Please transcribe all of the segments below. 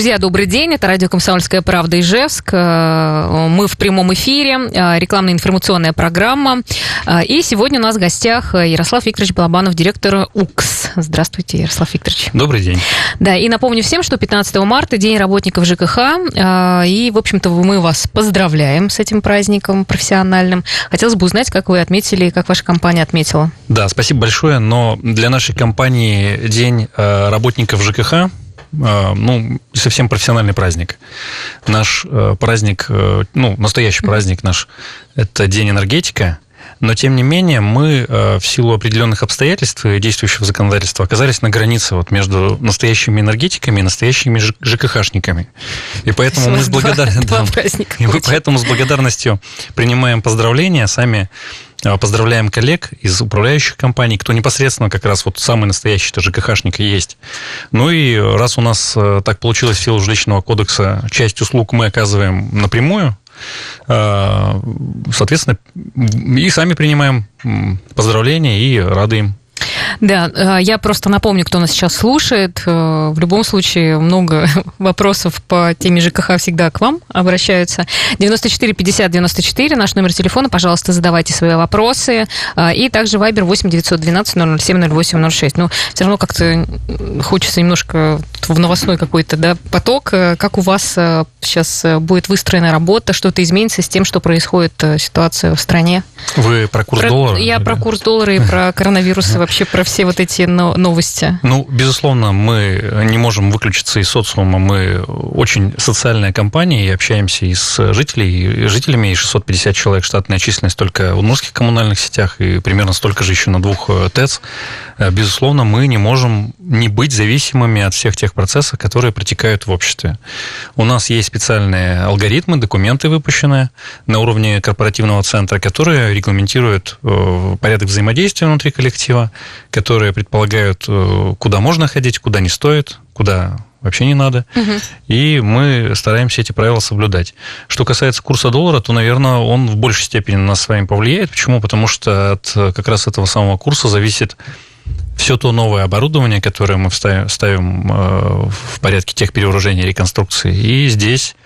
Друзья, добрый день. Это радио «Комсомольская правда» Ижевск. Э, мы в прямом эфире. Э, рекламная информационная программа. Э, и сегодня у нас в гостях Ярослав Викторович Балабанов, директор УКС. Здравствуйте, Ярослав Викторович. Добрый день. Да, и напомню всем, что 15 марта День работников ЖКХ. И, в общем-то, мы вас поздравляем с этим праздником профессиональным. Хотелось бы узнать, как вы отметили, как ваша компания отметила. Да, спасибо большое. Но для нашей компании День работников ЖКХ ну, совсем профессиональный праздник. Наш э, праздник, э, ну, настоящий праздник наш, это День энергетика, но, тем не менее, мы в силу определенных обстоятельств и действующего законодательства оказались на границе вот между настоящими энергетиками и настоящими ЖКХшниками. И поэтому мы с, благодар... да, и мы поэтому с благодарностью принимаем поздравления, сами а, поздравляем коллег из управляющих компаний, кто непосредственно как раз вот самый настоящий тоже ЖКХшник и есть. Ну и раз у нас э, так получилось в силу жилищного кодекса, часть услуг мы оказываем напрямую, э, соответственно, и сами принимаем поздравления и рады им. Да, э, я просто напомню, кто нас сейчас слушает. Э, в любом случае, много вопросов по теме ЖКХ всегда к вам обращаются. 94 50 94, наш номер телефона. Пожалуйста, задавайте свои вопросы. Э, и также Viber 8 912 007 08 06. Ну, все равно как-то хочется немножко в новостной какой-то да, поток. Как у вас сейчас будет выстроена работа? Что-то изменится с тем, что происходит ситуация в стране? Вы про курс про, доллара? Я про курс доллара и про коронавирус, и вообще про все вот эти новости? Ну, безусловно, мы не можем выключиться из социума. Мы очень социальная компания и общаемся и с жителями, жителями, и 650 человек штатная численность только в удмуртских коммунальных сетях, и примерно столько же еще на двух э, ТЭЦ. Э, безусловно, мы не можем не быть зависимыми от всех тех процессов, которые протекают в обществе. У нас есть специальные алгоритмы, документы выпущенные на уровне корпоративного центра, которые регламентируют э, порядок взаимодействия внутри коллектива, которые предполагают, э, куда можно ходить, куда не стоит, куда вообще не надо. Угу. И мы стараемся эти правила соблюдать. Что касается курса доллара, то, наверное, он в большей степени на нас с вами повлияет. Почему? Потому что от как раз этого самого курса зависит все то новое оборудование, которое мы ставим э, в порядке тех перевооружений реконструкции. И здесь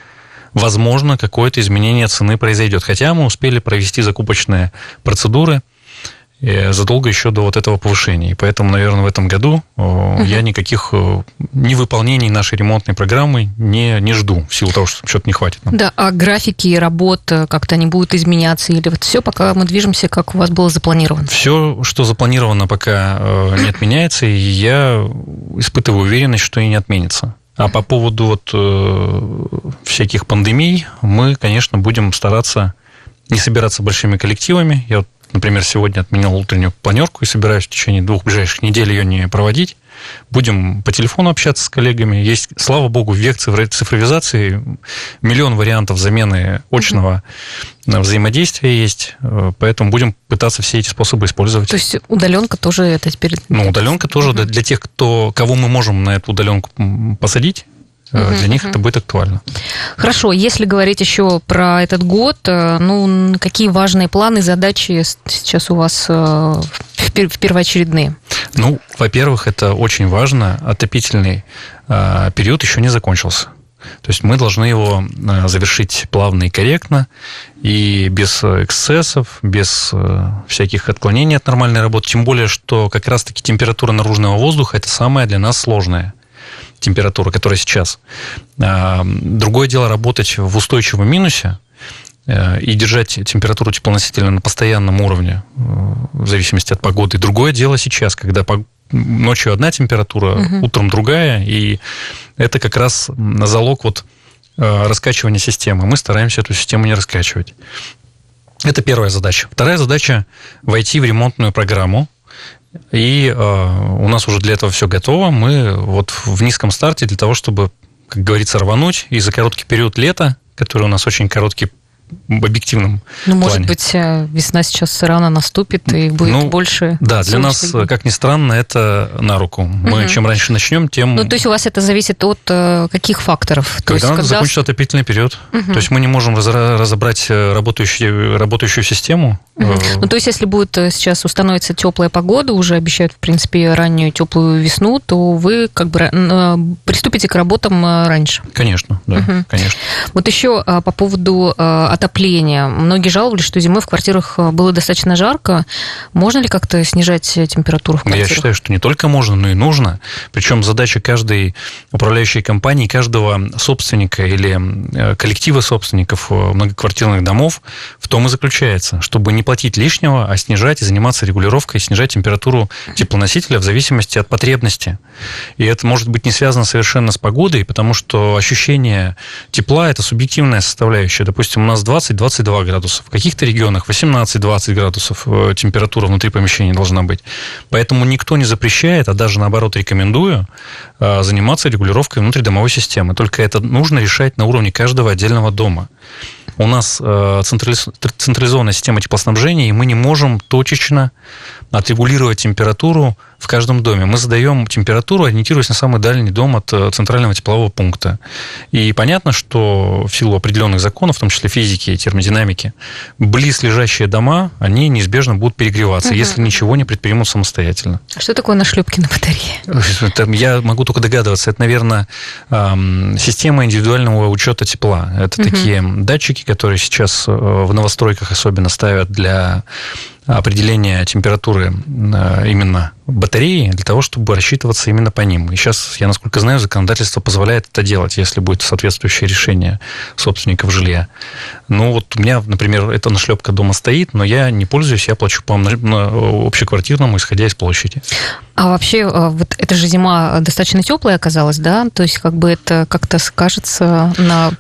возможно, какое-то изменение цены произойдет. Хотя мы успели провести закупочные процедуры – задолго еще до вот этого повышения. И поэтому, наверное, в этом году угу. я никаких невыполнений нашей ремонтной программы не, не жду, в силу того, что что-то не хватит. Нам. Да, а графики работ как-то они будут изменяться? Или вот все, пока мы движемся, как у вас было запланировано? Все, что запланировано, пока не отменяется, и я испытываю уверенность, что и не отменится. А по поводу вот э, всяких пандемий мы, конечно, будем стараться не собираться большими коллективами. Я вот Например, сегодня отменил утреннюю планерку и собираюсь в течение двух ближайших недель ее не проводить. Будем по телефону общаться с коллегами. Есть, слава богу, век цифровизации, миллион вариантов замены очного взаимодействия есть, поэтому будем пытаться все эти способы использовать. То есть удаленка тоже это теперь... Ну, удаленка тоже угу. для тех, кто, кого мы можем на эту удаленку посадить, Для них это будет актуально. Хорошо, если говорить еще про этот год, э, ну, какие важные планы, задачи сейчас у вас э, в первоочередные? Ну, во-первых, это очень важно. Отопительный э, период еще не закончился. То есть мы должны его завершить плавно и корректно, и без эксцессов, без всяких отклонений от нормальной работы. Тем более, что как раз-таки температура наружного воздуха – это самое для нас сложное температура, которая сейчас. А, другое дело работать в устойчивом минусе, э, и держать температуру теплоносителя на постоянном уровне, э, в зависимости от погоды. Другое дело сейчас, когда ночью одна температура, угу. утром другая, и это как раз залог вот э, раскачивания системы. Мы стараемся эту систему не раскачивать. Это первая задача. Вторая задача – войти в ремонтную программу, и э, у нас уже для этого все готово. Мы вот в низком старте для того, чтобы, как говорится, рвануть и за короткий период лета, который у нас очень короткий объективном Ну, плане. может быть, э, весна сейчас рано наступит и будет Ну, больше. Да, для нас, дней. как ни странно, это на руку. Мы Мгм. чем раньше начнем, тем... Ну, то есть у вас это зависит от э, каких факторов? То когда есть, закончится отопительный период. Мгм. То есть мы не можем разобрать э, работающую, работающую систему. Э, Ну, то есть, если будет сейчас установится теплая погода, уже обещают, в принципе, раннюю теплую весну, то вы как бы э, приступите к работам раньше. Конечно, да, Мгм. конечно. Вот еще по поводу отопления. Многие жаловались, что зимой в квартирах а, было достаточно жарко. Можно ли как-то снижать э, температуру в Я квартирах? считаю, что не только можно, но и нужно. Причем задача каждой управляющей компании, каждого собственника или э, коллектива собственников э, многоквартирных домов в том и заключается, чтобы не платить лишнего, а снижать и заниматься регулировкой, снижать температуру теплоносителя в зависимости от потребности. И это может быть не связано совершенно с погодой, потому что ощущение тепла – это субъективная составляющая. Допустим, у нас 20-22 градуса. В каких-то регионах 18-20 градусов э, температура внутри помещения должна быть. Поэтому никто не запрещает, а даже наоборот рекомендую э, заниматься регулировкой внутридомовой системы. Только это нужно решать на уровне каждого отдельного дома. У нас э, централиз- централизованная система теплоснабжения, и мы не можем точечно отрегулировать температуру в каждом доме. Мы задаем температуру, ориентируясь на самый дальний дом от э, центрального теплового пункта. И понятно, что в силу определенных законов, в том числе физики и термодинамики, близлежащие дома, они неизбежно будут перегреваться, Мгм. если ничего не предпримут самостоятельно. А Что такое нашлепки на батарее? Это я могу только догадываться. Это, наверное, система индивидуального учета тепла. Это Мгм. такие датчики, которые сейчас э, в новостройках особенно ставят для определения температуры э, именно батареи, для того, чтобы рассчитываться именно по ним. И сейчас, я насколько знаю, законодательство позволяет это делать, если будет соответствующее решение собственников жилья. Ну, вот у меня, например, эта нашлепка дома стоит, но я не пользуюсь, я плачу по на общеквартирному, исходя из площади. А вообще, э, вот эта же зима достаточно теплая оказалась, да? То есть, как бы это как-то скажется на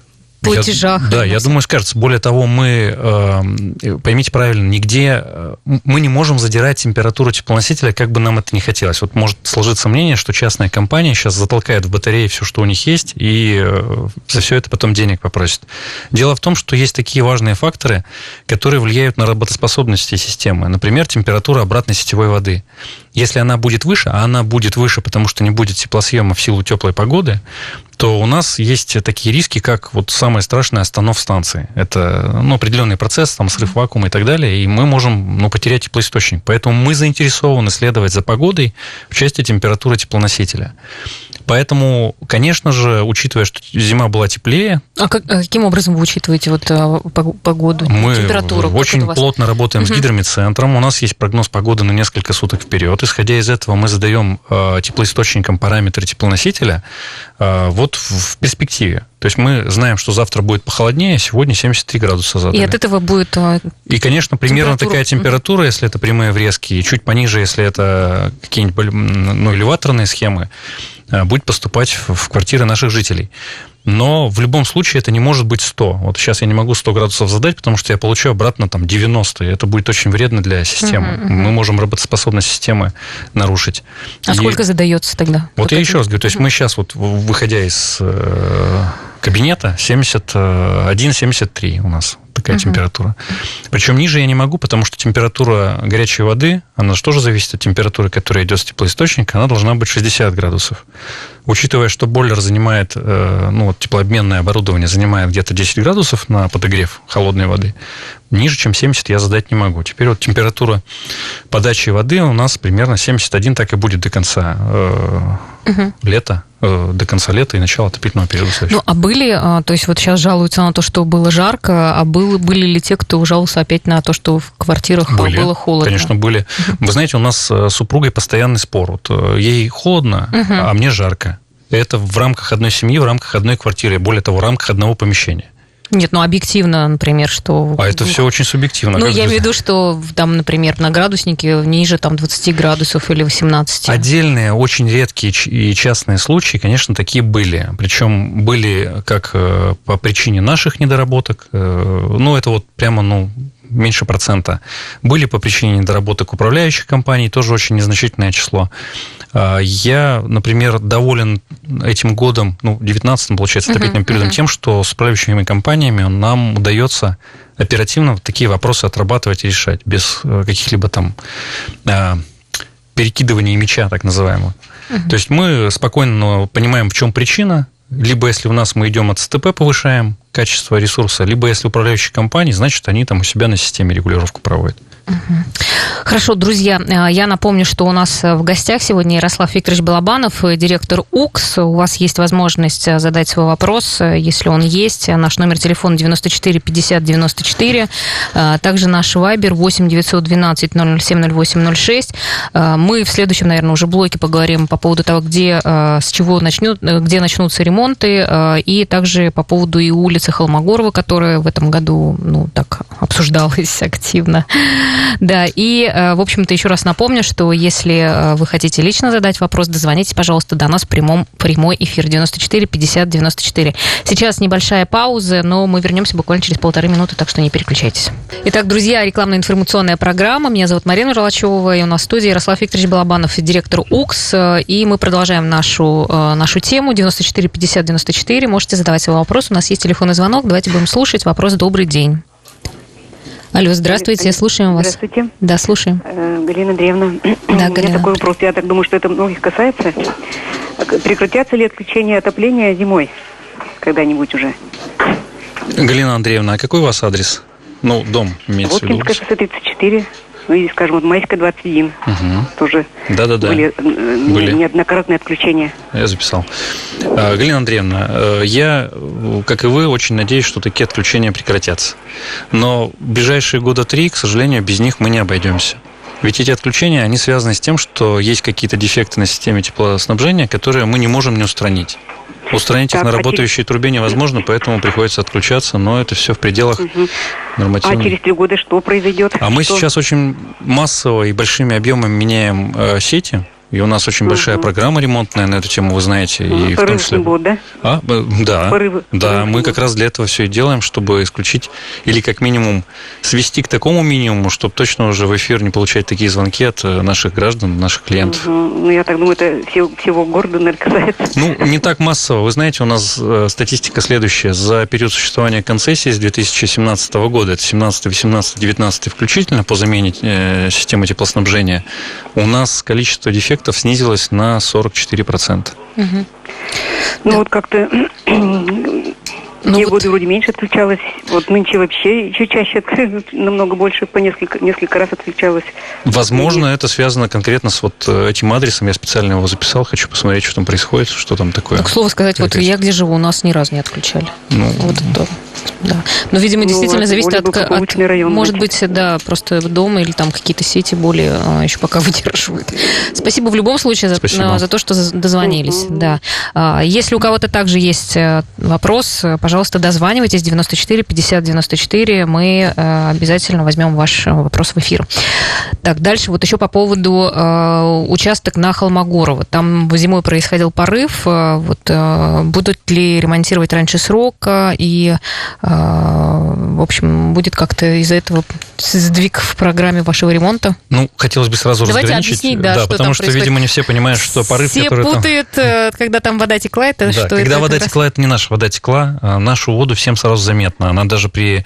платежах. Я- да, я думаю, скажется. Более того, мы, э, поймите правильно, нигде э, мы не можем задирать температуру теплоносителя, как бы нам это не хотелось. Вот может сложиться мнение, что частная компания сейчас затолкает в батареи все, что у них есть, и э, за все это потом денег попросит. Дело в том, что есть такие важные факторы, которые влияют на работоспособность системы. Например, температура обратной сетевой воды. Если она будет выше, а она будет выше, потому что не будет теплосъема в силу теплой погоды, то у нас есть такие риски, как вот самое страшное останов станции. Это ну, определенный процесс, там срыв вакуума и так далее, и мы можем ну, потерять теплоисточник. Поэтому мы заинтересованы следовать за погодой в части температуры теплоносителя. Поэтому, конечно же, учитывая, что зима была теплее, А как- а каким образом вы учитываете вот пог- погоду, мы температуру? Как очень вас? плотно работаем с Мгм. гидромедцентром. У нас есть прогноз погоды на несколько суток вперед. Исходя из этого, мы задаем э, теплоисточникам параметры теплоносителя э, вот в, в перспективе. То есть мы знаем, что завтра будет похолоднее, сегодня 73 градуса задали. И от этого будет... И, конечно, примерно Температура. такая температура, если это прямые врезки, и чуть пониже, если это какие-нибудь ну, элеваторные схемы, будет поступать в квартиры наших жителей. Но в любом случае это не может быть 100. Вот сейчас я не могу 100 градусов задать, потому что я получу обратно там 90, и это будет очень вредно для системы. Мгм, мгм. Мы можем работоспособность системы нарушить. А И- сколько задается тогда? вот я это? еще раз говорю, то есть мы сейчас вот, выходя из э, кабинета, 71-73 у нас такая Мгм. температура. Причем ниже я не могу, потому что температура горячей воды, она же тоже зависит от температуры, которая идет с теплоисточника, она должна быть 60 градусов. Учитывая, что бойлер занимает, э, ну вот теплообменное оборудование занимает где-то 10 градусов на подогрев холодной воды, ниже, чем 70 я задать не могу. Теперь вот температура подачи воды у нас примерно 71, так и будет до конца э, Мгм. лета, э, до конца лета и начала отопительного периода. Ну, а были, а, то есть вот сейчас жалуются на то, что было жарко, а был, были ли те, кто жаловался опять на то, что в квартирах а, Были, было холодно? Конечно, были. Вы знаете, у нас э, с супругой постоянный спор. Вот э, ей холодно, а мне жарко. Это в рамках одной семьи, в рамках одной квартиры, более того, в рамках одного помещения. Нет, ну объективно, например, что... А это все очень субъективно. Ну, я имею в виду, что там, например, на градуснике ниже там 20 градусов или 18. Отдельные, очень редкие и частные случаи, конечно, такие были. Причем были как э, по причине наших недоработок. э, Ну, это вот прямо, ну, меньше процента. Были по причине недоработок управляющих компаний, тоже очень незначительное число. А, я, например, доволен этим годом, ну, 19 получается, отопительным uh-huh, периодом, uh-huh. тем, что с управляющими компаниями нам удается оперативно такие вопросы отрабатывать и решать без э, каких-либо там а, перекидывания мяча, так называемого. Uh-huh. То есть мы спокойно понимаем, в чем причина, либо если у нас мы идем от СТП, повышаем качество ресурса, либо если управляющие компании, значит, они там у себя на системе регулировку проводят. Хорошо, друзья, э, я напомню, что у нас в гостях сегодня Ярослав Викторович Балабанов, э, директор УКС. У вас есть возможность э, задать свой вопрос, если он есть. Наш номер телефона 94 50 94. Также наш вайбер 8 912 007 0806. Мы в следующем, наверное, уже блоке поговорим по поводу того, где, с чего начнет, где начнутся ремонты, и также по поводу и улицы Холмогорова, которая в этом году, ну, так обсуждалась активно. Да, и, э, в общем-то, еще раз напомню, что если э, вы хотите лично задать вопрос, дозвонитесь, пожалуйста, до нас в прямом, прямой эфир 94 50 94. Сейчас небольшая пауза, но мы вернемся буквально через полторы минуты, так что не переключайтесь. Итак, друзья, рекламно-информационная программа. Меня зовут Марина Ролачева, и у нас в студии Ярослав Викторович Балабанов, директор УКС, и мы продолжаем нашу, э, нашу тему 94 50 94. Можете задавать свой вопрос. У нас есть телефонный звонок. Давайте будем слушать. Вопрос «Добрый день». Алло, здравствуйте, слушаем вас. Здравствуйте. Да, слушаем. Э, Галина Андреевна, да, у меня такой вопрос, я так думаю, что это многих касается. Прекратятся ли отключения отопления зимой когда-нибудь уже? Галина Андреевна, а какой у вас адрес? Ну, дом имеется вот в виду. Воткинское шоссе 34 ну, или, скажем, вот Майская 21. Угу. Тоже да, да, да. Были, были неоднократные отключения. Я записал. А, Галина Андреевна, э, я, как и вы, очень надеюсь, что такие отключения прекратятся. Но ближайшие года три, к сожалению, без них мы не обойдемся. Ведь эти отключения, они связаны с тем, что есть какие-то дефекты на системе теплоснабжения, которые мы не можем не устранить. Устранить так, их на а работающей через... трубе невозможно, поэтому приходится отключаться, но это все в пределах угу. нормативных. А через три года что произойдет? А что? мы сейчас очень массово и большими объемами меняем э, сети. И у нас очень угу. большая программа ремонтная на эту тему, вы знаете. И Порыв в том числе... да? А, да. Порывы. Да, Порывы мы как раз для этого все и делаем, чтобы исключить или как минимум свести к такому минимуму, чтобы точно уже в эфир не получать такие звонки от э, наших граждан, наших клиентов. Угу. Ну, я так думаю, это всего, всего города, наверное, касается. Ну, не так массово. Вы знаете, у нас э, статистика следующая. За период существования концессии с 2017 года, это 17, 18, 19 включительно, по замене э, системы теплоснабжения, у нас количество дефектов проектов снизилась на 44%. Угу. Ну да. вот как-то ну, Те вот... годы вроде меньше отключалось. Вот нынче вообще еще чаще, намного больше, по несколько, несколько раз отключалось. Возможно, и... это связано конкретно с вот э, этим адресом. Я специально его записал. Хочу посмотреть, что там происходит, что там такое. Ну, к слову сказать, вот я где живу, у нас ни разу не отключали. Ну, вот это да. Но, видимо, ну, действительно зависит от, от район, может быть, да, просто дома или там какие-то сети более а, еще пока выдерживают. Спасибо в любом случае за, Спасибо. за то, что дозвонились. Mm-hmm. Да. А, если у кого-то также есть э, вопрос, пожалуйста, дозванивайтесь 94 50 94. Мы э, обязательно возьмем ваш вопрос в эфир. Так, дальше вот еще по поводу э, участок на Холмогорова. Там зимой происходил порыв. Вот будут ли ремонтировать раньше срока и а, в общем, будет как-то из-за этого сдвиг в программе вашего ремонта? Ну, хотелось бы сразу Давайте разграничить. Объяснить, да, да что потому что, происходит. видимо, не все понимают, что порыв, все который путают, там... Э, когда там вода текла, это да, что когда это вода текла, раз... это не наша вода текла. А нашу воду всем сразу заметно. Она даже при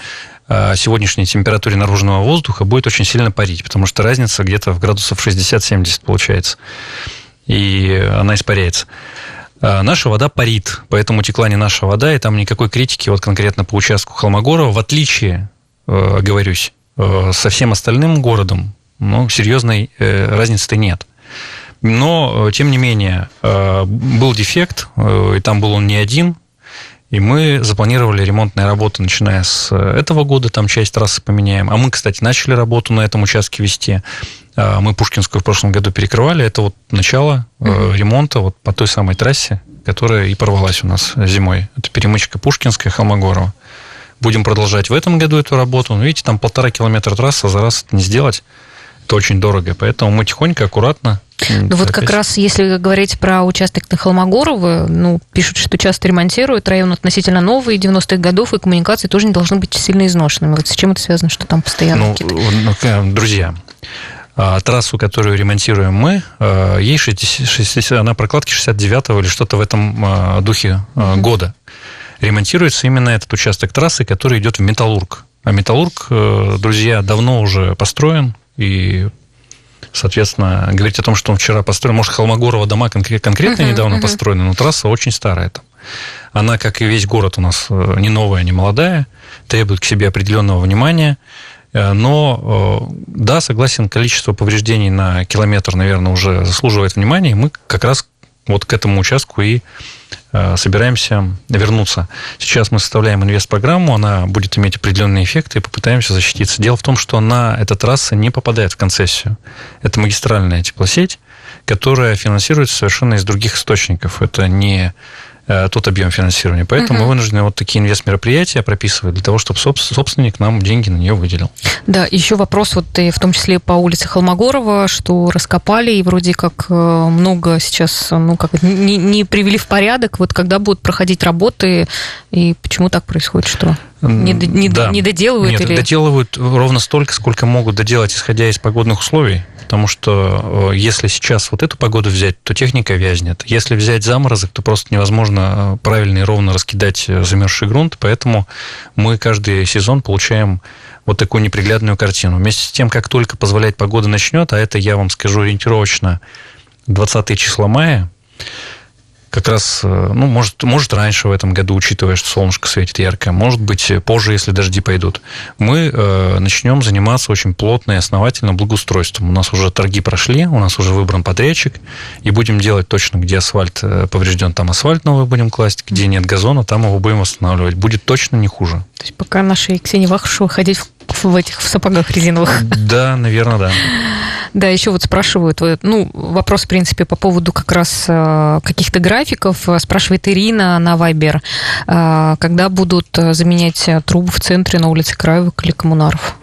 а, сегодняшней температуре наружного воздуха будет очень сильно парить, потому что разница где-то в градусов 60-70 получается. И она испаряется. А, наша вода парит, поэтому текла не наша вода, и там никакой критики вот конкретно по участку Холмогорова, в отличие, э, оговорюсь, э, со всем остальным городом, ну, серьезной э, разницы-то нет. Но, тем не менее, был дефект, и там был он не один, и мы запланировали ремонтные работы, начиная с этого года, там часть трассы поменяем. А мы, кстати, начали работу на этом участке вести. А, мы Пушкинскую в прошлом году перекрывали. Это вот начало mm-hmm. ремонта вот по той самой трассе, которая и порвалась у нас зимой. Это перемычка Пушкинская, Холмогорова. Будем продолжать в этом году эту работу. Но видите, там полтора километра трассы, за раз это не сделать. Это очень дорого, поэтому мы тихонько, аккуратно ну вот как раз, если говорить про участок на Холмогорово, ну, пишут, что часто ремонтируют, район относительно новый, 90-х годов, и коммуникации тоже не должны быть сильно изношенными. Вот с чем это связано, что там постоянно ну, ну, друзья, а, трассу, которую ремонтируем мы, а, ей 60, 60, она прокладки 69-го или что-то в этом а, духе года. Ремонтируется именно этот участок трассы, который идет в Металлург. А Металлург, э, друзья, давно уже построен, и Соответственно, говорить о том, что он вчера построен, может, Холмогорова дома конкретно uh-huh, недавно uh-huh. построены, но трасса очень старая там. Она, как и весь город у нас, э, не новая, не молодая, требует к себе определенного внимания. Э, но, э, да, согласен, количество повреждений на километр, наверное, уже заслуживает внимания. Мы как раз вот к этому участку и Э, собираемся вернуться. Сейчас мы составляем инвест-программу, она будет иметь определенные эффекты и попытаемся защититься. Дело в том, что на эта трасса не попадает в концессию. Это магистральная теплосеть, которая финансируется совершенно из других источников. Это не тот объем финансирования. Поэтому uh-huh. мы вынуждены вот такие инвест-мероприятия прописывать для того, чтобы собственник нам деньги на нее выделил. Да, еще вопрос вот и в том числе по улице Холмогорова, что раскопали и вроде как э, много сейчас, ну как не, не привели в порядок. Вот когда будут проходить работы и почему так происходит, что не, не, да. не доделывают Нет, или доделывают ровно столько, сколько могут доделать, исходя из погодных условий потому что э, если сейчас вот эту погоду взять, то техника вязнет. Если взять заморозок, то просто невозможно э, правильно и ровно раскидать э, замерзший грунт, поэтому мы каждый сезон получаем вот такую неприглядную картину. Вместе с тем, как только позволять погода начнет, а это я вам скажу ориентировочно 20 числа мая, как раз, э, ну, может, может раньше в этом году, учитывая, что солнышко светит ярко, может быть позже, если дожди пойдут, мы э, начнем заниматься очень плотно и основательно благоустройством. У нас уже торги прошли, у нас уже выбран подрядчик, и будем делать точно, где асфальт э, поврежден, там асфальт новый будем класть, где нет газона, там его будем восстанавливать. Будет точно не хуже. То есть пока нашей Ксении Вахрушева ходить в, в этих в сапогах резиновых. Да, наверное, да. Да, еще вот спрашивают, ну, вопрос, в принципе, по поводу как раз э, каких-то графиков. Спрашивает Ирина на Вайбер, э, когда будут заменять трубы в центре на улице Краевых или Коммунаров?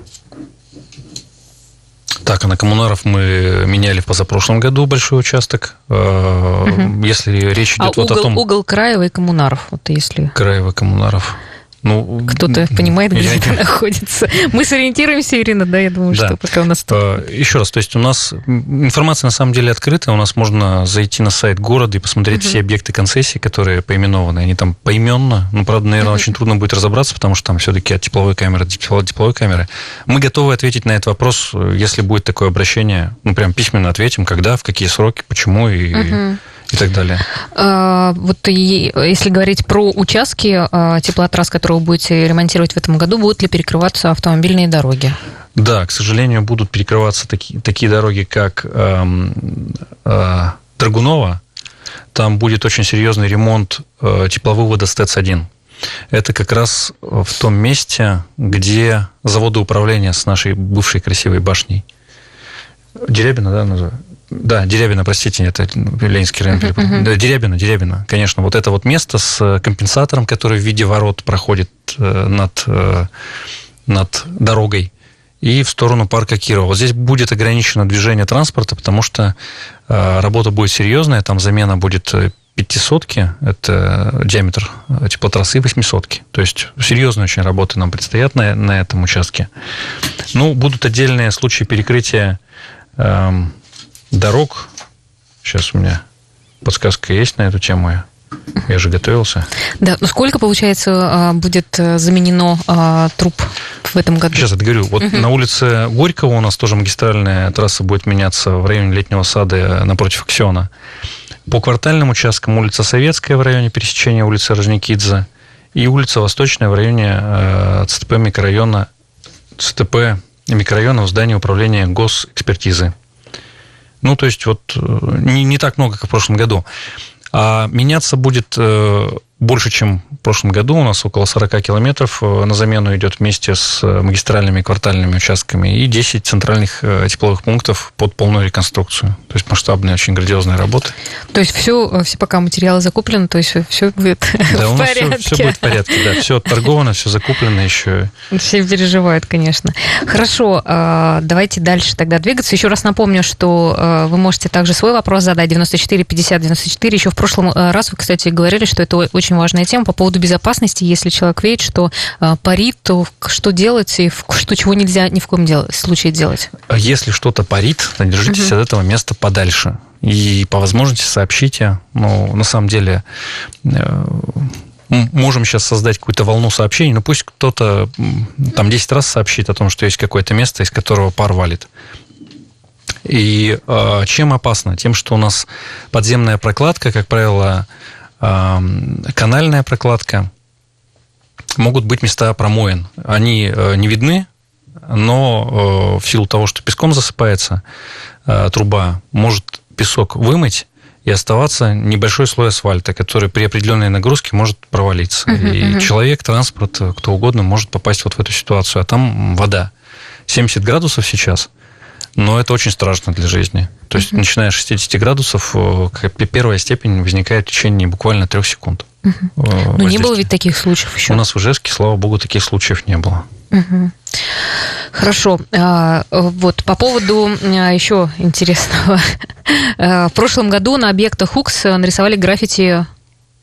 Так, а на коммунаров мы меняли в позапрошлом году большой участок. Угу. Если речь идет а вот угол, о том... угол Краева и коммунаров, вот если... Краева коммунаров. Ну, Кто-то понимает, где я... это находится. Мы сориентируемся, Ирина, да, я думаю, да. что пока у нас... А, Еще раз, то есть у нас информация на самом деле открыта, у нас можно зайти на сайт города и посмотреть угу. все объекты концессии, которые поименованы, они там поименно, ну, правда, наверное, угу. очень трудно будет разобраться, потому что там все-таки от тепловой камеры до тепловой камеры. Мы готовы ответить на этот вопрос, если будет такое обращение, ну, прям письменно ответим, когда, в какие сроки, почему и... Угу и так далее. А, вот и, если говорить про участки а, теплотрасс, которые вы будете ремонтировать в этом году, будут ли перекрываться автомобильные дороги? Да, к сожалению, будут перекрываться такие, такие дороги, как э, э, Драгунова. Там будет очень серьезный ремонт э, тепловывода СТЭЦ-1. Это как раз в том месте, где заводы управления с нашей бывшей красивой башней. Дерябина, да, называют? Да, Дерябина, простите, это Ленинский район. Uh-huh, uh-huh. Дерябина, Дерябина, конечно. Вот это вот место с компенсатором, который в виде ворот проходит э, над, э, над дорогой и в сторону парка Кирова. Вот здесь будет ограничено движение транспорта, потому что э, работа будет серьезная, там замена будет пятисотки, это диаметр теплотрассы, восьмисотки. То есть серьезные очень работы нам предстоят на, на этом участке. Ну, будут отдельные случаи перекрытия эм, дорог. Сейчас у меня подсказка есть на эту тему. Я же готовился. Да, ну сколько, получается, а, будет э, заменено а, труб в этом году? Сейчас это говорю. Вот угу. на улице Горького у нас тоже магистральная трасса будет меняться в районе Летнего сада э, напротив Аксиона. По квартальным участкам улица Советская в районе пересечения улицы Рожникидзе и улица Восточная в районе э, ЦТП микрорайона ЦТП микрорайона в здании управления госэкспертизы. Ну, то есть вот э, не, не так много, как в прошлом году. А меняться будет, э, больше, чем в прошлом году. У нас около 40 километров на замену идет вместе с магистральными квартальными участками и 10 центральных тепловых пунктов под полную реконструкцию. То есть масштабные, очень грандиозные работы. То есть все, все пока материалы закуплены, то есть все будет да, в порядке. Все, все будет в порядке, да. Все отторговано, все закуплено еще. Все переживают, конечно. Хорошо, давайте дальше тогда двигаться. Еще раз напомню, что вы можете также свой вопрос задать 94 50 94. Еще в прошлом раз вы, кстати, говорили, что это очень важная тема по поводу безопасности. Если человек видит, что парит, то что делать и что чего нельзя ни в коем случае делать? Если что-то парит, держитесь угу. от этого места подальше. И по возможности сообщите. Ну, на самом деле, э, можем сейчас создать какую-то волну сообщений, но пусть кто-то там 10 раз сообщит о том, что есть какое-то место, из которого пар валит. И э, чем опасно? Тем, что у нас подземная прокладка, как правило, э, канальная прокладка, могут быть места промоин. Они э, не видны, но э, в силу того, что песком засыпается э, труба, может песок вымыть и оставаться небольшой слой асфальта, который при определенной нагрузке может провалиться. Uh-huh, и uh-huh. человек, транспорт, кто угодно может попасть вот в эту ситуацию. А там вода. 70 градусов сейчас, но это очень страшно для жизни. То есть, uh-huh. начиная с 60 градусов, э, первая степень возникает в течение буквально трех секунд. Uh-huh. Но не было ведь таких случаев еще? У нас в Ижевске, слава богу, таких случаев не было. Угу. Хорошо. А, вот по поводу а, еще интересного. А, в прошлом году на объектах УКС нарисовали граффити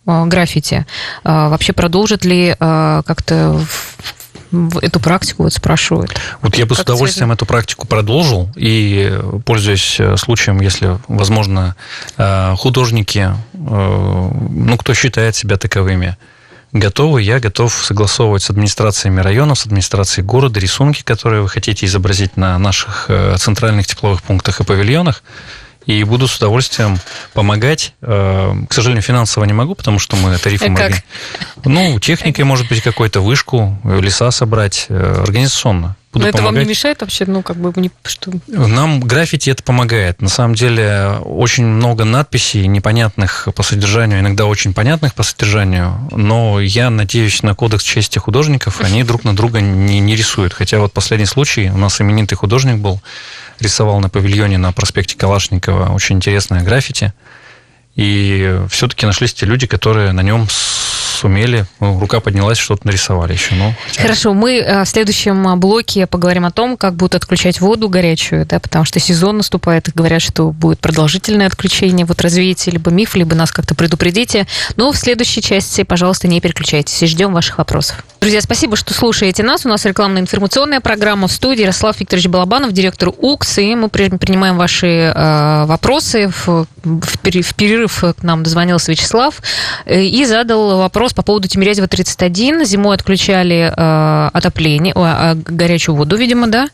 граффити. Вообще продолжит ли как-то эту практику вот спрашивают. Вот я бы как с удовольствием связано? эту практику продолжил, и, пользуясь э, случаем, если, возможно, художники, э, ну, кто считает себя таковыми, готовы, я готов согласовывать с администрациями районов, с администрацией города рисунки, которые вы хотите изобразить на наших э, центральных тепловых пунктах и павильонах. И буду с удовольствием помогать. Э, к сожалению, финансово не могу, потому что мы тарифы а Как? Ну, техникой, может быть, какой-то вышку, леса собрать, э, организационно. Буду Но это помогать. вам не мешает вообще, ну, как бы, не, что... Нам граффити это помогает. На самом деле, очень много надписей непонятных по содержанию, иногда очень понятных по содержанию, но я надеюсь на кодекс чести художников, они друг на друга не, не рисуют. Хотя вот последний случай, у нас именитый художник был, рисовал на павильоне на проспекте Калашникова очень интересное граффити, и все-таки нашлись те люди, которые на нем сумели, ну, рука поднялась, что-то нарисовали еще. Ну, хотя... Хорошо, мы э, в следующем блоке поговорим о том, как будут отключать воду горячую, да, потому что сезон наступает, говорят, что будет продолжительное отключение. Вот развеете либо миф, либо нас как-то предупредите. Но в следующей части, пожалуйста, не переключайтесь и ждем ваших вопросов. Друзья, спасибо, что слушаете нас. У нас рекламная информационная программа в студии. Ярослав Викторович Балабанов, директор УКС, и мы принимаем ваши э, вопросы. В, в перерыв к нам дозвонился Вячеслав э, и задал вопрос вопрос по поводу Тимирязева 31. Зимой отключали э, отопление, о, горячую воду, видимо, да,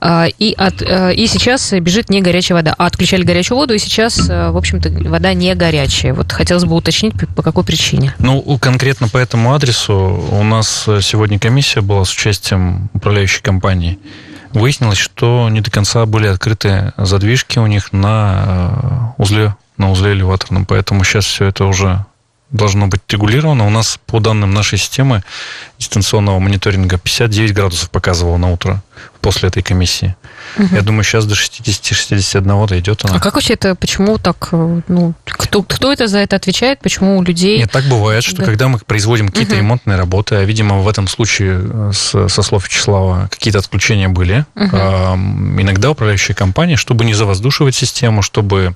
э, и, от, э, и сейчас бежит не горячая вода. А отключали горячую воду, и сейчас, э, в общем-то, вода не горячая. Вот хотелось бы уточнить, по какой причине. Ну, конкретно по этому адресу у нас сегодня комиссия была с участием управляющей компании. Выяснилось, что не до конца были открыты задвижки у них на э, узле, на узле элеваторном, поэтому сейчас все это уже должно быть регулировано. У нас по данным нашей системы дистанционного мониторинга 59 градусов показывало на утро после этой комиссии. Угу. Я думаю, сейчас до 60-61 дойдет она. А как вообще это, почему так, э, ну, кто, кто это за это отвечает, почему у людей... Нет, так бывает, что да. когда мы производим какие-то угу. ремонтные работы, а, видимо, в этом случае, э, с, со слов Вячеслава, какие-то отключения были, угу. э, иногда управляющие компании, чтобы не завоздушивать систему, чтобы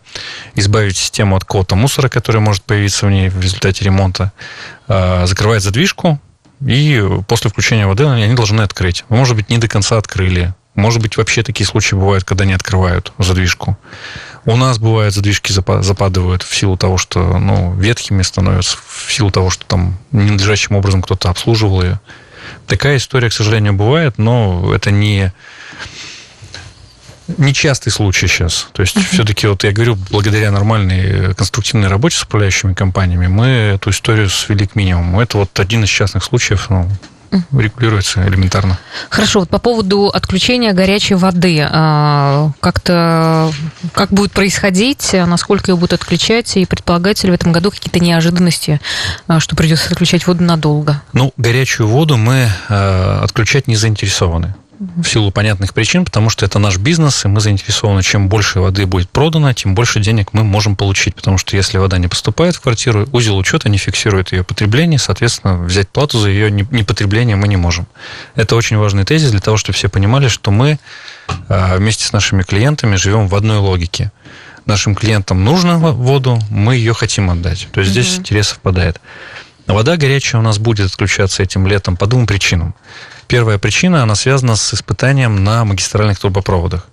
избавить систему от какого-то мусора, который может появиться в ней в результате ремонта, э, закрывает задвижку, и после включения воды они должны открыть. Может быть, не до конца открыли, может быть, вообще такие случаи бывают, когда не открывают задвижку. У нас бывает задвижки западывают в силу того, что ну, ветхими становятся, в силу того, что там ненадлежащим образом кто-то обслуживал ее. Такая история, к сожалению, бывает, но это не нечастый случай сейчас. То есть, uh-huh. все-таки, вот я говорю, благодаря нормальной конструктивной работе с управляющими компаниями, мы эту историю свели к минимуму. Это вот один из частных случаев, ну, регулируется элементарно. Хорошо, вот по поводу отключения горячей воды, а, как-то как будет происходить, насколько ее будут отключать, и предполагается ли в этом году какие-то неожиданности, а, что придется отключать воду надолго? Ну, горячую воду мы а, отключать не заинтересованы в силу понятных причин, потому что это наш бизнес, и мы заинтересованы, чем больше воды будет продано, тем больше денег мы можем получить, потому что если вода не поступает в квартиру, узел учета не фиксирует ее потребление, соответственно, взять плату за ее непотребление мы не можем. Это очень важный тезис для того, чтобы все понимали, что мы а, вместе с нашими клиентами живем в одной логике. Нашим клиентам нужно воду, мы ее хотим отдать. То есть здесь интерес совпадает. Вода горячая у нас будет отключаться этим летом по двум причинам. Первая причина, она связана с испытанием на магистральных трубопроводах.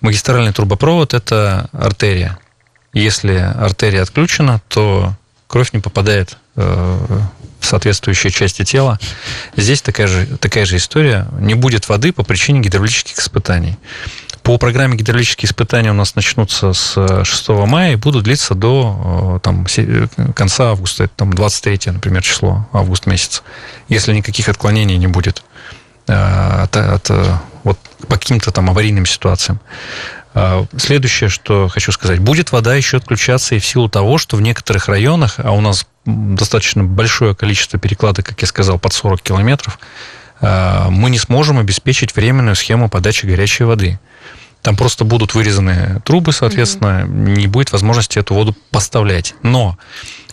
Магистральный трубопровод – это артерия. Если артерия отключена, то кровь не попадает э, в соответствующие части тела. Здесь такая же, такая же история. Не будет воды по причине гидравлических испытаний. По программе гидравлические испытания у нас начнутся с 6 мая и будут длиться до э, там, конца августа, это там 23, например, число, август месяц, если никаких отклонений не будет э, от, от, вот, по каким-то там аварийным ситуациям. А, следующее, что хочу сказать, будет вода еще отключаться и в силу того, что в некоторых районах, а у нас достаточно большое количество перекладок, как я сказал, под 40 километров, э, мы не сможем обеспечить временную схему подачи горячей воды. Там просто будут вырезаны трубы, соответственно, mm-hmm. не будет возможности эту воду поставлять. Но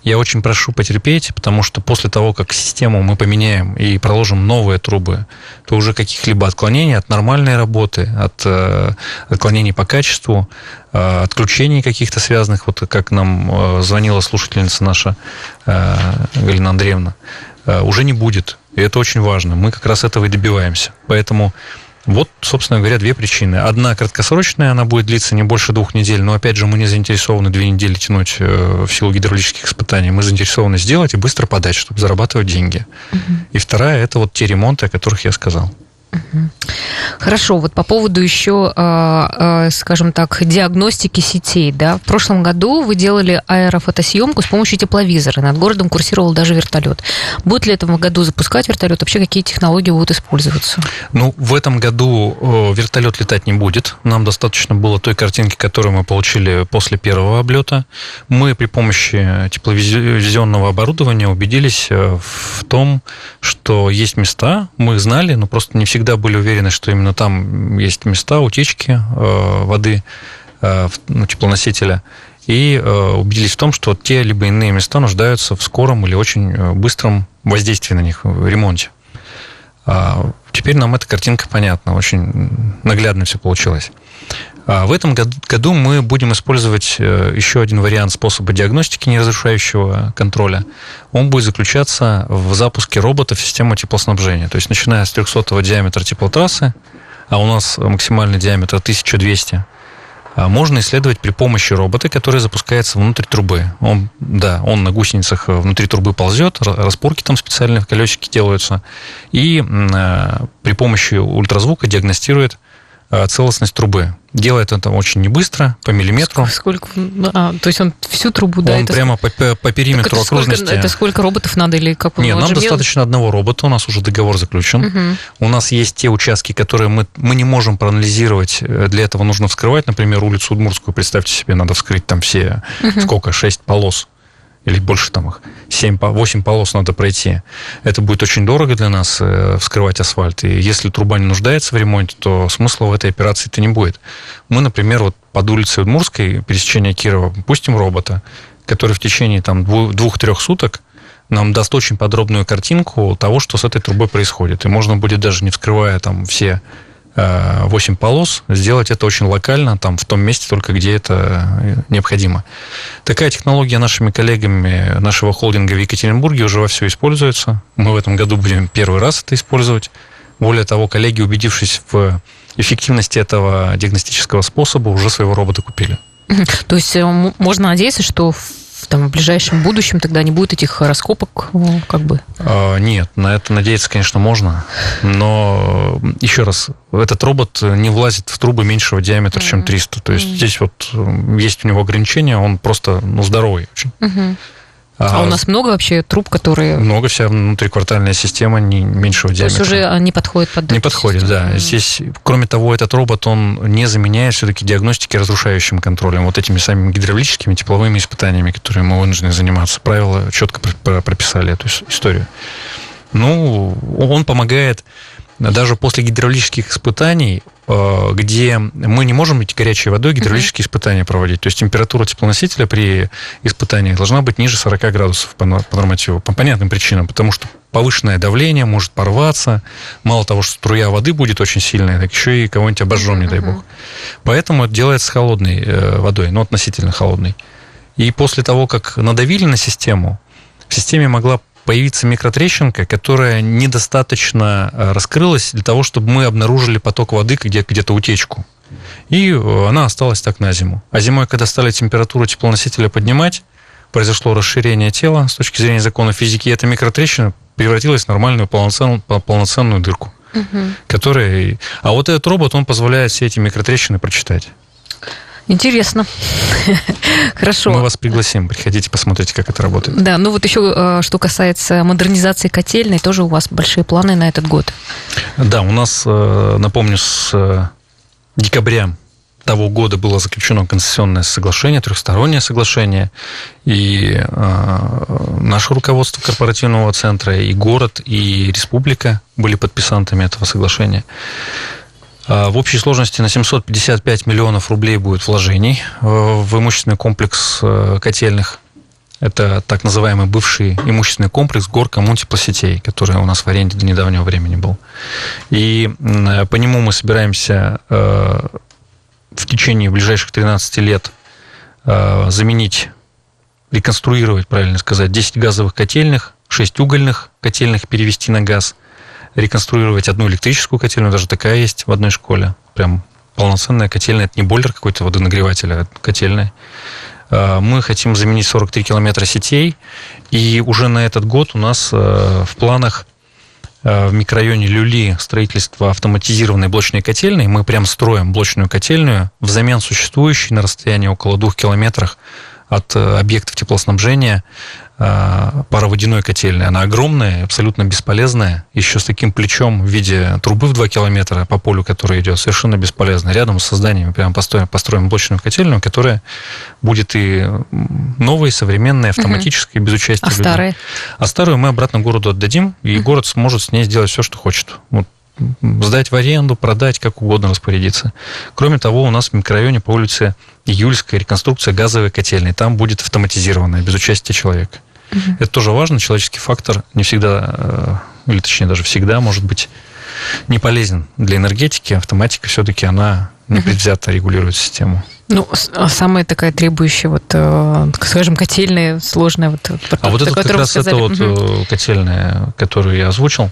я очень прошу потерпеть, потому что после того, как систему мы поменяем и проложим новые трубы, то уже каких-либо отклонений от нормальной работы, от э, отклонений по качеству, э, отключений каких-то связанных, вот как нам э, звонила слушательница наша э, Галина Андреевна, э, уже не будет. И это очень важно. Мы как раз этого и добиваемся. Поэтому вот, собственно говоря, две причины. Одна краткосрочная, она будет длиться не больше двух недель, но, опять же, мы не заинтересованы две недели тянуть э, в силу гидравлических испытаний. Мы заинтересованы сделать и быстро подать, чтобы зарабатывать деньги. Угу. И вторая – это вот те ремонты, о которых я сказал. Хорошо, вот по поводу еще, а, а, скажем так, диагностики сетей, да, в прошлом году вы делали аэрофотосъемку с помощью тепловизора, над городом курсировал даже вертолет. Будет ли этом году запускать вертолет? Вообще какие технологии будут использоваться? Ну, в этом году вертолет летать не будет. Нам достаточно было той картинки, которую мы получили после первого облета. Мы при помощи тепловизионного оборудования убедились э, в том, что есть места, мы их знали, но просто не всегда всегда были уверены, что именно там есть места утечки э, воды, э, ну, теплоносителя, и э, убедились в том, что те либо иные места нуждаются в скором или очень быстром воздействии на них, в ремонте. А теперь нам эта картинка понятна, очень наглядно все получилось. А в этом году мы будем использовать э, еще один вариант способа диагностики неразрушающего контроля. Он будет заключаться в запуске робота в систему теплоснабжения. То есть, начиная с 300 диаметра теплотрассы, а у нас максимальный диаметр 1200, а можно исследовать при помощи робота, который запускается внутрь трубы. Он, да, он на гусеницах внутри трубы ползет, распорки там специальные в колесике делаются, и э, при помощи ультразвука диагностирует Э, целостность трубы. Делает это очень не быстро, по миллиметру. Сколько? А, то есть он всю трубу, да? Он прямо по, по периметру это окружности. Сколько, это сколько роботов надо или как? Нет, нам достаточно делать? одного робота, у нас уже договор заключен. Угу. У нас есть те участки, которые мы, мы не можем проанализировать, э, для этого нужно вскрывать, например, улицу Удмурскую, представьте себе, надо вскрыть там все, угу. сколько, шесть полос или больше там их, 7, 8 полос надо пройти. Это будет очень дорого для нас э, вскрывать асфальт. И если труба не нуждается в ремонте, то смысла в этой операции-то не будет. Мы, например, вот под улицей Удмурской, пересечения Кирова, пустим робота, который в течение там двух-трех суток нам даст очень подробную картинку того, что с этой трубой происходит. И можно будет даже не вскрывая там все 8 э, полос, сделать это очень локально, там, в том месте только, где это э, необходимо. Такая технология нашими коллегами нашего холдинга в Екатеринбурге уже во все используется. Мы в этом году будем первый раз это использовать. Более того, коллеги, убедившись в эффективности этого диагностического способа, уже своего робота купили. То есть э, можно надеяться, что там, в ближайшем будущем тогда не будет этих раскопок, как бы? А, нет, на это надеяться, конечно, можно. Но еще раз, этот робот не влазит в трубы меньшего диаметра, mm-hmm. чем 300. То есть mm-hmm. здесь вот есть у него ограничения, он просто ну, здоровый очень. Mm-hmm. А, а у нас много вообще труб, которые... Много, вся внутриквартальная система не меньшего То диаметра. То есть уже не подходит под Не подходит, систему. да. Здесь, кроме того, этот робот, он не заменяет все-таки диагностики разрушающим контролем, вот этими самыми гидравлическими, тепловыми испытаниями, которые мы вынуждены заниматься. Правила четко прописали эту историю. Ну, он помогает даже после гидравлических испытаний, э, где мы не можем быть горячей водой гидравлические uh-huh. испытания проводить. То есть температура теплоносителя при испытаниях должна быть ниже 40 градусов по, нормативу. По понятным причинам. Потому что повышенное давление может порваться. Мало того, что струя воды будет очень сильная, так еще и кого-нибудь обожжем, не дай бог. Поэтому это делается с холодной э, водой, но относительно холодной. И после того, как надавили на систему, в системе могла появиться микротрещинка, которая недостаточно э, раскрылась для того, чтобы мы обнаружили поток воды где- где-то утечку. И э, она осталась так на зиму. А зимой, когда стали температуру теплоносителя поднимать, произошло расширение тела с точки зрения закона физики, и эта микротрещина превратилась в нормальную полноценную, полноценную дырку. Угу. Которая... А вот этот робот, он позволяет все эти микротрещины прочитать. Интересно. Хорошо. Мы вас пригласим, приходите, посмотрите, как это работает. Да, ну вот еще, э, что касается модернизации котельной, тоже у вас большие планы на этот год. Да, у нас, э, напомню, с э, декабря того года было заключено концессионное соглашение, трехстороннее соглашение, и э, наше руководство корпоративного центра, и город, и республика были подписантами этого соглашения. А, в общей сложности на 755 миллионов рублей будет вложений э, в имущественный комплекс э, котельных. Это так называемый бывший имущественный комплекс горка мультиплосетей, который у нас в аренде до недавнего времени был. И по нему мы собираемся э, в течение ближайших 13 лет заменить, реконструировать, правильно сказать, 10 газовых котельных, 6 угольных котельных перевести на газ – реконструировать одну электрическую котельную, даже такая есть в одной школе. Прям полноценная котельная. Это не бойлер какой-то водонагреватель, а котельная. А, мы хотим заменить 43 километра сетей, и уже на этот год у нас э, в планах э, в микрорайоне Люли строительство автоматизированной блочной котельной. Мы прям строим блочную котельную взамен существующей на расстоянии около двух километрах от э, объектов теплоснабжения а, пароводяной котельной. Она огромная, абсолютно бесполезная, еще с таким плечом в виде трубы в 2 километра по полю, которая идет, совершенно бесполезная. Рядом с созданием прямо построим, построим блочную котельную, которая будет и новой, современной, автоматической, угу. без участия а людей. Старые? А старую мы обратно городу отдадим, и угу. город сможет с ней сделать все, что хочет. Вот сдать в аренду, продать, как угодно распорядиться. Кроме того, у нас в микрорайоне по улице Июльская реконструкция газовой котельной. Там будет автоматизированная, без участия человека. Угу. Это тоже важно. Человеческий фактор не всегда, э, или точнее даже всегда, может быть не полезен для энергетики. Автоматика все-таки она непредвзято регулирует систему. Ну, а самая такая требующая, вот, э, скажем, котельная, сложная. Вот, а вот это как раз это вот угу. котельная, которую я озвучил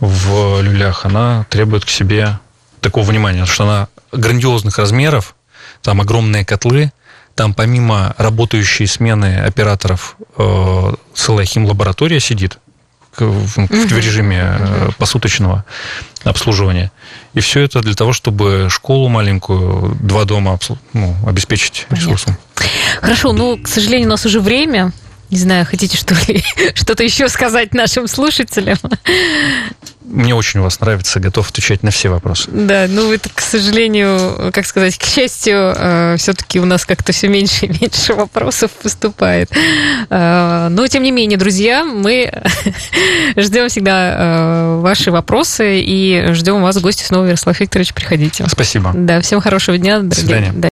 в люлях, она требует к себе такого внимания, что она грандиозных размеров, там огромные котлы, там помимо работающей смены операторов э, целая химлаборатория сидит в, в, в режиме э, посуточного обслуживания. И все это для того, чтобы школу маленькую, два дома ну, обеспечить ресурсом. Хорошо, ну, к сожалению, у нас уже время. Не знаю, хотите что ли что-то еще сказать нашим слушателям? Мне очень у вас нравится, готов отвечать на все вопросы. Да, ну это, к сожалению, как сказать, к счастью, э, все-таки у нас как-то все меньше и меньше вопросов поступает. Э, но, тем не менее, друзья, мы ждем всегда э, ваши вопросы и ждем вас в гости снова, Ярослав Викторович, приходите. Спасибо. Да, всем хорошего дня. До свидания.